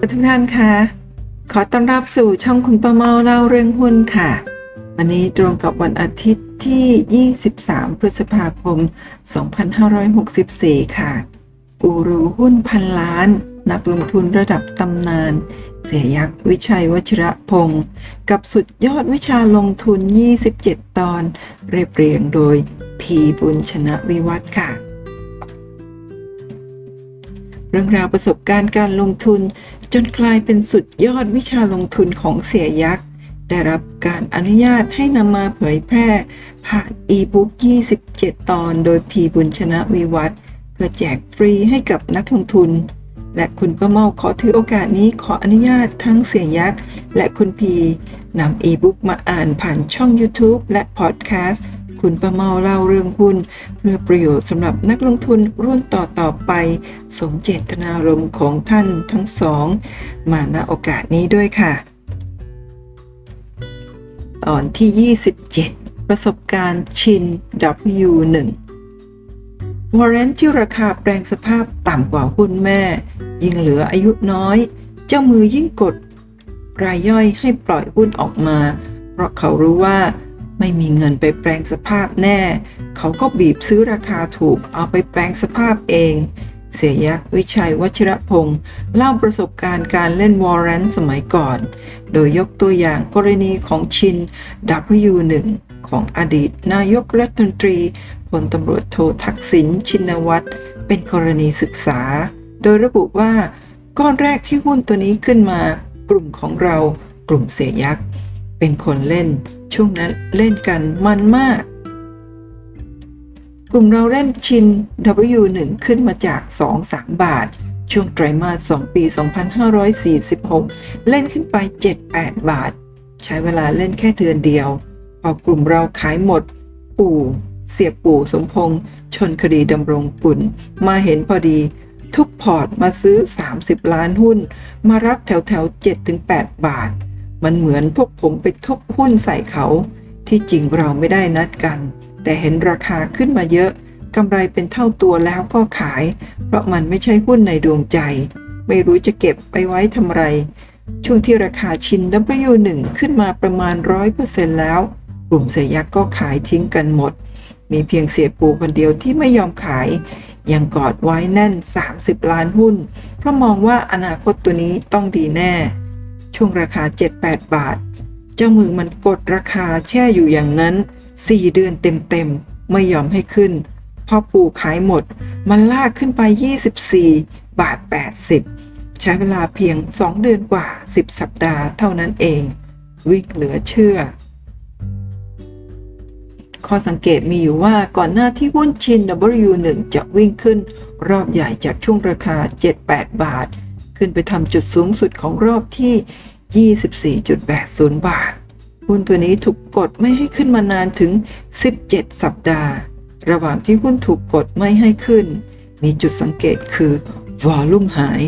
ทุกท่านคะ ขอต้อนรับสู่ช่องคุณประเมาเล่าเรื่องหุ้นค่ะ วันนี้ตรงกับวันอาทิตย์ที่ 23 พฤษภาคม 2564 ค่ะ กูรูหุ้นพันล้าน นักลงทุนระดับตำนาน เสียยักษ์วิชัยวชิระพงศ์กับสุดยอดวิชาลงทุน 27 ตอน เรียบเรียงโดยพีบุญชนะวิวัฒน์ค่ะ เรื่องราวประสบการณ์การลงทุน จนกลายเป็นสุดยอดวิชาลงทุนของเสียยักษ์ ได้รับการอนุญาตให้นำมาเผยแพร่ ผ่านอีบุ๊ก 27 ตอนโดยพีบุญชนะวิวัฒเพื่อแจกฟรีให้กับนักลงทุน และคุณประเมาขอถือโอกาสนี้ขออนุญาตทั้งเสียยักษ์ และคุณพีนำอีบุ๊กมาอ่านผ่านช่อง YouTube และพอดแคสต์ คุณประเมาเล่าเรื่องหุ้น เพื่อประโยชน์สำหรับนักลงทุนรุ่นต่อต่อไป สมเจตนารมณ์ของท่านทั้งสอง มาณโอกาสนี้ด้วยค่ะ ตอนที่ 27 ประสบการณ์ชิน W1 วอร์เรนที่ราคาแปลงสภาพต่ำกว่าหุ้นแม่ ยิ่งเหลืออายุน้อย เจ้ามือยิ่งกด รายย่อยให้ปล่อยหุ้นออกมา เพราะเขารู้ว่า ไม่มีเงินไปแปลงสภาพแน่ เขาก็บีบซื้อราคาถูกเอาไปแปลงสภาพเอง เสียยักษ์วิชัยวชิรพงศ์เล่าประสบการณ์การเล่นวอร์เรนสมัยก่อน โดยยกตัวอย่างกรณีของชิน W1 ของอดีตนายกรัฐมนตรีพลตำรวจโททักษิณชินวัตรเป็นกรณีศึกษา โดยระบุว่า ก้อนแรกที่หุ้นตัวนี้ขึ้นมากลุ่มของเรากลุ่มเสียยักษ์เป็นคนเล่น ช่วงนั้นเล่นกันมันมาก กลุ่มเราเล่นชิน W1 ขึ้นมาจาก 2-3 บาท ช่วงไตรมาส 2 ปี 2546 เล่นขึ้นไป 7-8 บาท ใช้เวลาเล่นแค่เดือนเดียว พอกลุ่มเราขายหมด ปู่ เสียปู่สมพงษ์ชนคดีดำรงกุลมาเห็นพอดีทุกพอร์ตมาซื้อ 30 ล้านหุ้น มารับแถวแถว7-8 บาท มันเหมือนพวกผมไปทุบหุ้นใส่เขา ที่จริงเราไม่ได้นัดกัน แต่เห็นราคาขึ้นมาเยอะกำไรเป็นเท่าตัวแล้วก็ขาย เพราะมันไม่ใช่หุ้นในดวงใจ ไม่รู้จะเก็บไปไว้ทำไร ช่วงที่ราคาชิน W1 ขึ้นมาประมาณ 100%แล้ว กลุ่มเสยยักษ์ก็ขายทิ้งกันหมด มีเพียงเสียปูคนเดียวที่ไม่ยอมขาย ยังกอดไว้แน่น 30 ล้านหุ้น เพราะมองว่าอนาคตตัวนี้ต้องดีแน่ ช่วงราคา 7-8 บาท เจ้ามือมันกดราคาแช่อยู่อย่างนั้น 4 เดือนเต็มๆ ไม่ยอมให้ขึ้นพอปูขายหมด มันลากขึ้นไป 24 บาท 80 ใช้เวลาเพียง 2 เดือนกว่า 10 สัปดาห์เท่านั้นเอง วิ่งเหลือเชื่อข้อสังเกตมีอยู่ว่าก่อนหน้าที่หุ้นชิน W1 จะวิ่งขึ้น รอบใหญ่จากช่วงราคา 7-8 บาท ขึ้นไปทำจุดสูงสุดของรอบที่ 24.80 บาท หุ้นตัวนี้ถูกกดไม่ให้ขึ้นมานานถึง 17 สัปดาห์ ระหว่างที่หุ้นถูกกดไม่ให้ขึ้น มีจุดสังเกตคือวอลลุ่มหาย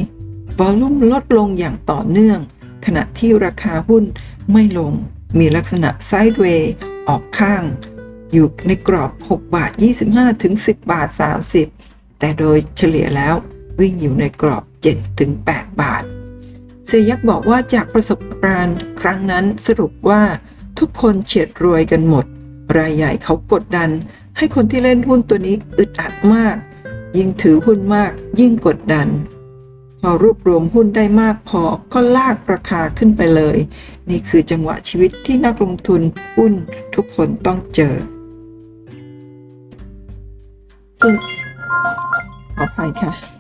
วอลลุ่มลดลงอย่างต่อเนื่อง ขณะที่ราคาหุ้นไม่ลง มีลักษณะไซด์เวย์ออกข้าง อยู่ในกรอบ 6 บาท 25 ถึง 10 บาท 30 แต่โดยเฉลี่ยแล้ว วิ่งอยู่ในกรอบ7ถึง8บาท เซยักบอกว่าจากประสบการณ์ครั้งนั้นสรุปว่าทุกคนเฉียดรวยกันหมด รายใหญ่เขากดดัน ให้คนที่เล่นหุ้นตัวนี้อึดอัดมาก ยิ่งถือหุ้นมากยิ่งกดดัน พอรวบรวมหุ้นได้มากพอก็ลากราคาขึ้นไปเลย นี่คือจังหวะชีวิตที่นักลงทุนหุ้นทุกคนต้องเจอส่วนขอไปค่ะ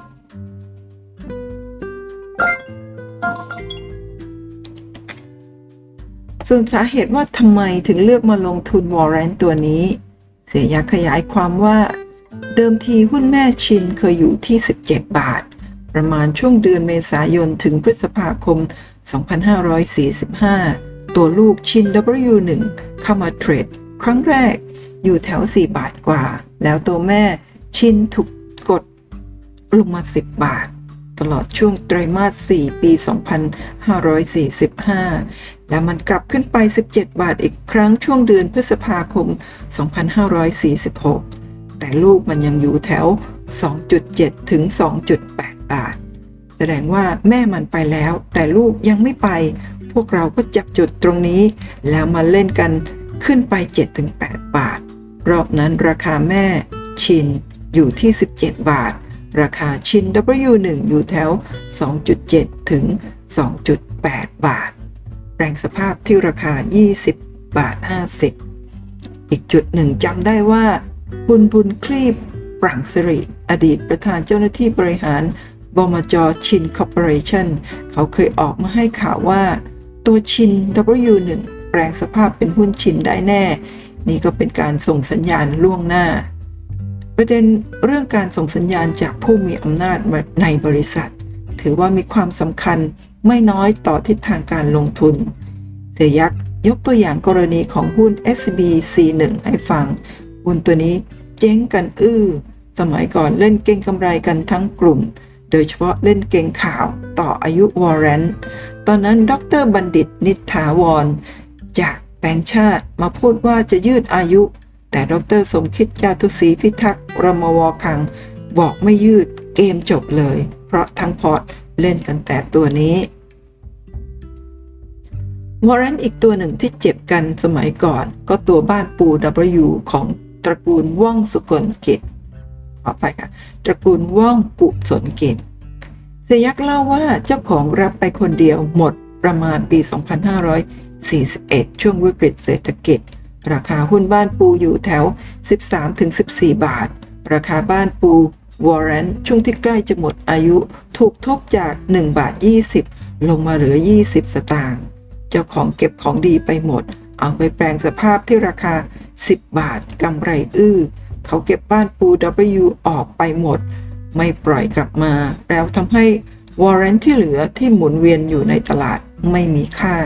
ส่วนสาเหตุว่าทำไมถึงเลือกมาลงทุนวอร์เรนตัวนี้ เสียยาขยายความว่า เดิมทีหุ้นแม่ชินเคยอยู่ที่ 17 บาท ประมาณช่วงเดือนเมษายนถึงพฤษภาคม 2545 ตัวลูกชิน W1 เข้ามาเทรดครั้งแรกอยู่แถว 4 บาทกว่า แล้วตัวแม่ชินถูกกดลงมา 10 บาท ตลอดช่วงไตรมาส 4 ปี 2545 และมันกลับขึ้นไป 17 บาทอีกครั้งช่วงเดือนพฤษภาคม 2546 แต่ลูกมันยังอยู่แถว 2.7 ถึง 2.8 บาท แสดงว่าแม่มันไปแล้ว แต่ลูกยังไม่ไป พวกเราก็จับจุดตรงนี้ แล้วมาเล่นกันขึ้นไป 7-8 บาท รอบนั้นราคาแม่ชินอยู่ที่ 17 บาท ราคาชิน W1 อยู่แถว 2.7 ถึง 2.8 บาท แปลงสภาพที่ราคา 20 บาท 50 อีกจุดหนึ่งจำได้ว่าบุญบุญคลีบปรังสิริ อดีตประธานเจ้าหน้าที่บริหารบมจชินคอร์ปอเรชั่นเขาเคยออกมาให้ข่าวว่า ตัวชิน W1 แปลงสภาพเป็นหุ้นชินได้แน่ นี่ก็เป็นการส่งสัญญาณล่วงหน้า ประเด็นเรื่องการส่งสัญญาณจากผู้มีอำนาจในบริษัท ถือว่ามีความสำคัญไม่น้อยต่อทิศทางการลงทุน เสียยักษ์ยกตัวอย่างกรณีของหุ้น SBC1 ให้ฟัง หุ้นตัวนี้เจ๊งกันอื้อ สมัยก่อนเล่นเก่งกำไรกันทั้งกลุ่ม โดยเฉพาะเล่นเก่งข่าวต่ออายุวอร์เรนตอนนั้นดรบัณฑิตนิถาวร จากแบงค์ชาติมาพูดว่าจะยืดอายุ แต่ดรสมคิดจาตุศรีพิทักษ์รมวคัง บอกไม่ยืดเกมจบเลย เพราะทั้งพอร์ตเล่นกันแต่ตัวนี้วอร์เรนอีกตัวหนึ่งที่เจ็บกันสมัยก่อน ก็ตัวบ้านปู W ของตระกูลว่องสุกลกิจขอไปค่ะ ตระกูลว่องกุศลกิจเสยักเล่าว่าเจ้าของรับไปคนเดียวหมดประมาณปี 2541 ช่วงวิกฤตเศรษฐกิจ ราคาหุ้นบ้านปูอยู่แถว 13-14 บาท ราคาบ้านปูวอร์เรนช่วงที่ใกล้จะหมดอายุถูกทุบจาก 1 บาท 20 ลงมาเหลือ 20 สตางค์เจ้าของเก็บของดีไปหมด เอาไปแปลงสภาพที่ราคา 10 บาทกำไรอื้อ เขาเก็บบ้านปู W ออกไปหมด ไม่ปล่อยกลับมา แล้วทำให้วอร์เรนที่เหลือที่หมุนเวียนอยู่ในตลาดไม่มีค่า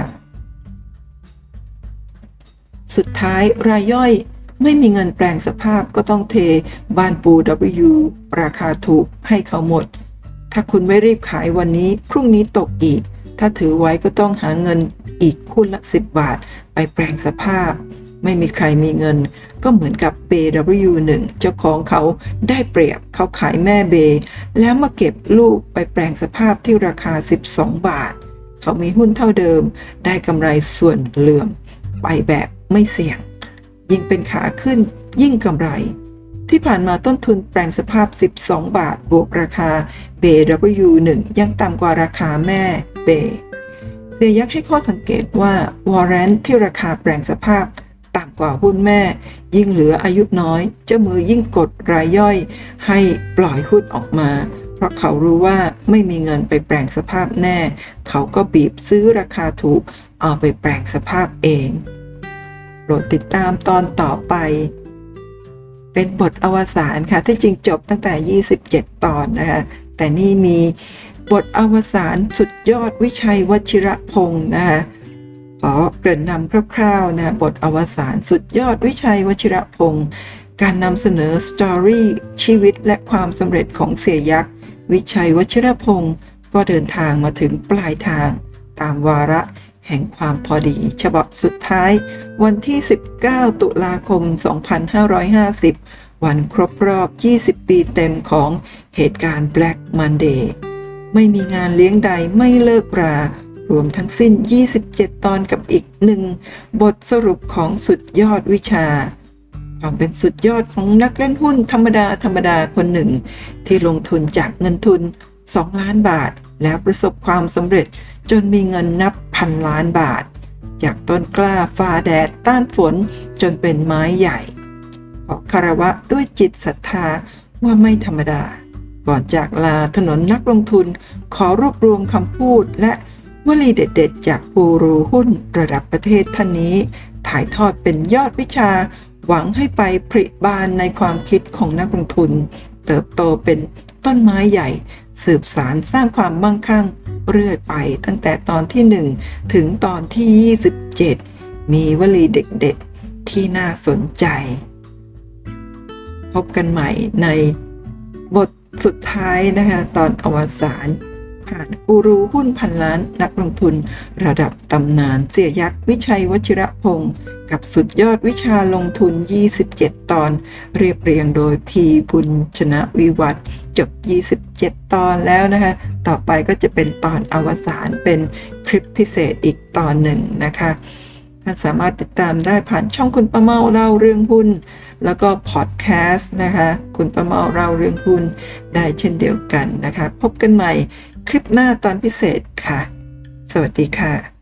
สุดท้ายรายย่อยไม่มีเงินแปลงสภาพก็ต้องเทบ้านปู W ราคาถูกให้เขาหมด ถ้าคุณไม่รีบขายวันนี้ พรุ่งนี้ตกอีก ถ้าถือไว้ก็ต้องหาเงินอีกหุ้นละ 10 บาท ไปแปลงสภาพ ไม่มีใครมีเงิน ก็เหมือนกับ BW1 เจ้าของเขาได้เปรียบเขาขายแม่เบ แล้วมาเก็บลูกไปแปลงสภาพที่ราคา 12 บาท เขามีหุ้นเท่าเดิม ได้กำไรส่วนเหลื่อมไปแบบ ไม่เสี่ยง ยิ่งเป็นขาขึ้นยิ่งกำไร ที่ผ่านมาต้นทุนแปลงสภาพ 12 บาท บวกราคา BW1 ยังต่ำกว่าราคาแม่เบเสียยักษ์ให้ข้อสังเกตว่าวอร์เรนที่ราคาแปลงสภาพต่ำกว่าหุ้นแม่ ยิ่งเหลืออายุน้อย เจ้ามือยิ่งกดรายย่อย ให้ปล่อยหุ้นออกมา เพราะเขารู้ว่าไม่มีเงินไปแปลงสภาพแน่ เขาก็บีบซื้อราคาถูกเอาไปแปลงสภาพเอง โปรดติดตามตอนต่อไป เป็นบทอวสานค่ะ ที่จริงจบตั้งแต่ 27 ตอนนะคะ แต่นี่มีบทอวสานสุดยอดวิชัยวชิระพงศ์นะคะขอเกริ่นนำคร่าวๆนะบทอวสานสุดยอดวิชัยวชิระพงศ์การนำเสนอสตอรี่ชีวิตและความสำเร็จของเสียยักษ์ วิชัยวชิระพงศ์ก็เดินทางมาถึงปลายทาง ตามวาระ แห่งความพอดี ฉบับสุดท้าย วันที่ 19 ตุลาคม 2550 วันครบรอบ 20 ปีเต็มของเหตุการณ์ Black Monday ไม่มีงานเลี้ยงใดไม่เลิกรารวมทั้งสิ้น 27 ตอนกับอีกหนึ่ง บทสรุปของสุดยอดวิชา ความเป็นสุดยอดของนักเล่นหุ้นธรรมดาธรรมดาคนหนึ่ง ที่ลงทุนจากเงินทุน 2 ล้านบาท แล้วประสบความสำเร็จจนมีเงินนับพันล้านบาท จากต้นกล้าฟ้าแดดต้านฝนจนเป็นไม้ใหญ่ขอคารวะด้วยจิตศรัทธาว่าไม่ธรรมดา ก่อนจากลาถนนนักลงทุนขอรวบรวมคำพูดและวลีเด็ดๆ จากกูรูหุ้นระดับประเทศท่านนี้ ถ่ายทอดเป็นยอดวิชา หวังให้ไปผลิบานในความคิดของนักลงทุน เติบโตเป็นต้นไม้ใหญ่ สืบสารสร้างความมั่งคั่งเรื่อยไปตั้งแต่ตอนที่ 1 ถึงตอนที่ 27 มีวลีเด็ดๆ ที่น่าสนใจ พบกันใหม่ในบทสุดท้ายนะคะ ตอนอวสาน ผ่านกูรูหุ้นพันล้านนักลงทุน ระดับตำนานเสียยักษ์วิชัยวชิระพงศ์กับสุดยอดวิชาลงทุน 27 ตอน เรียบเรียงโดยพีบุญชนะวิวัฒจบ 27 ตอนแล้วนะคะ ต่อไปก็จะเป็นตอนอวสานเป็นคลิปพิเศษอีกตอนหนึ่งนะคะท่านสามารถติดตามได้ผ่านช่องคุณประเมาเล่าเรื่องหุ้น แล้วก็พอดแคสต์นะคะ คุณประเมาเล่าเรื่องหุ้นได้เช่นเดียวกันนะคะ พบกันใหม่ คลิปหน้าตอนพิเศษค่ะ สวัสดีค่ะ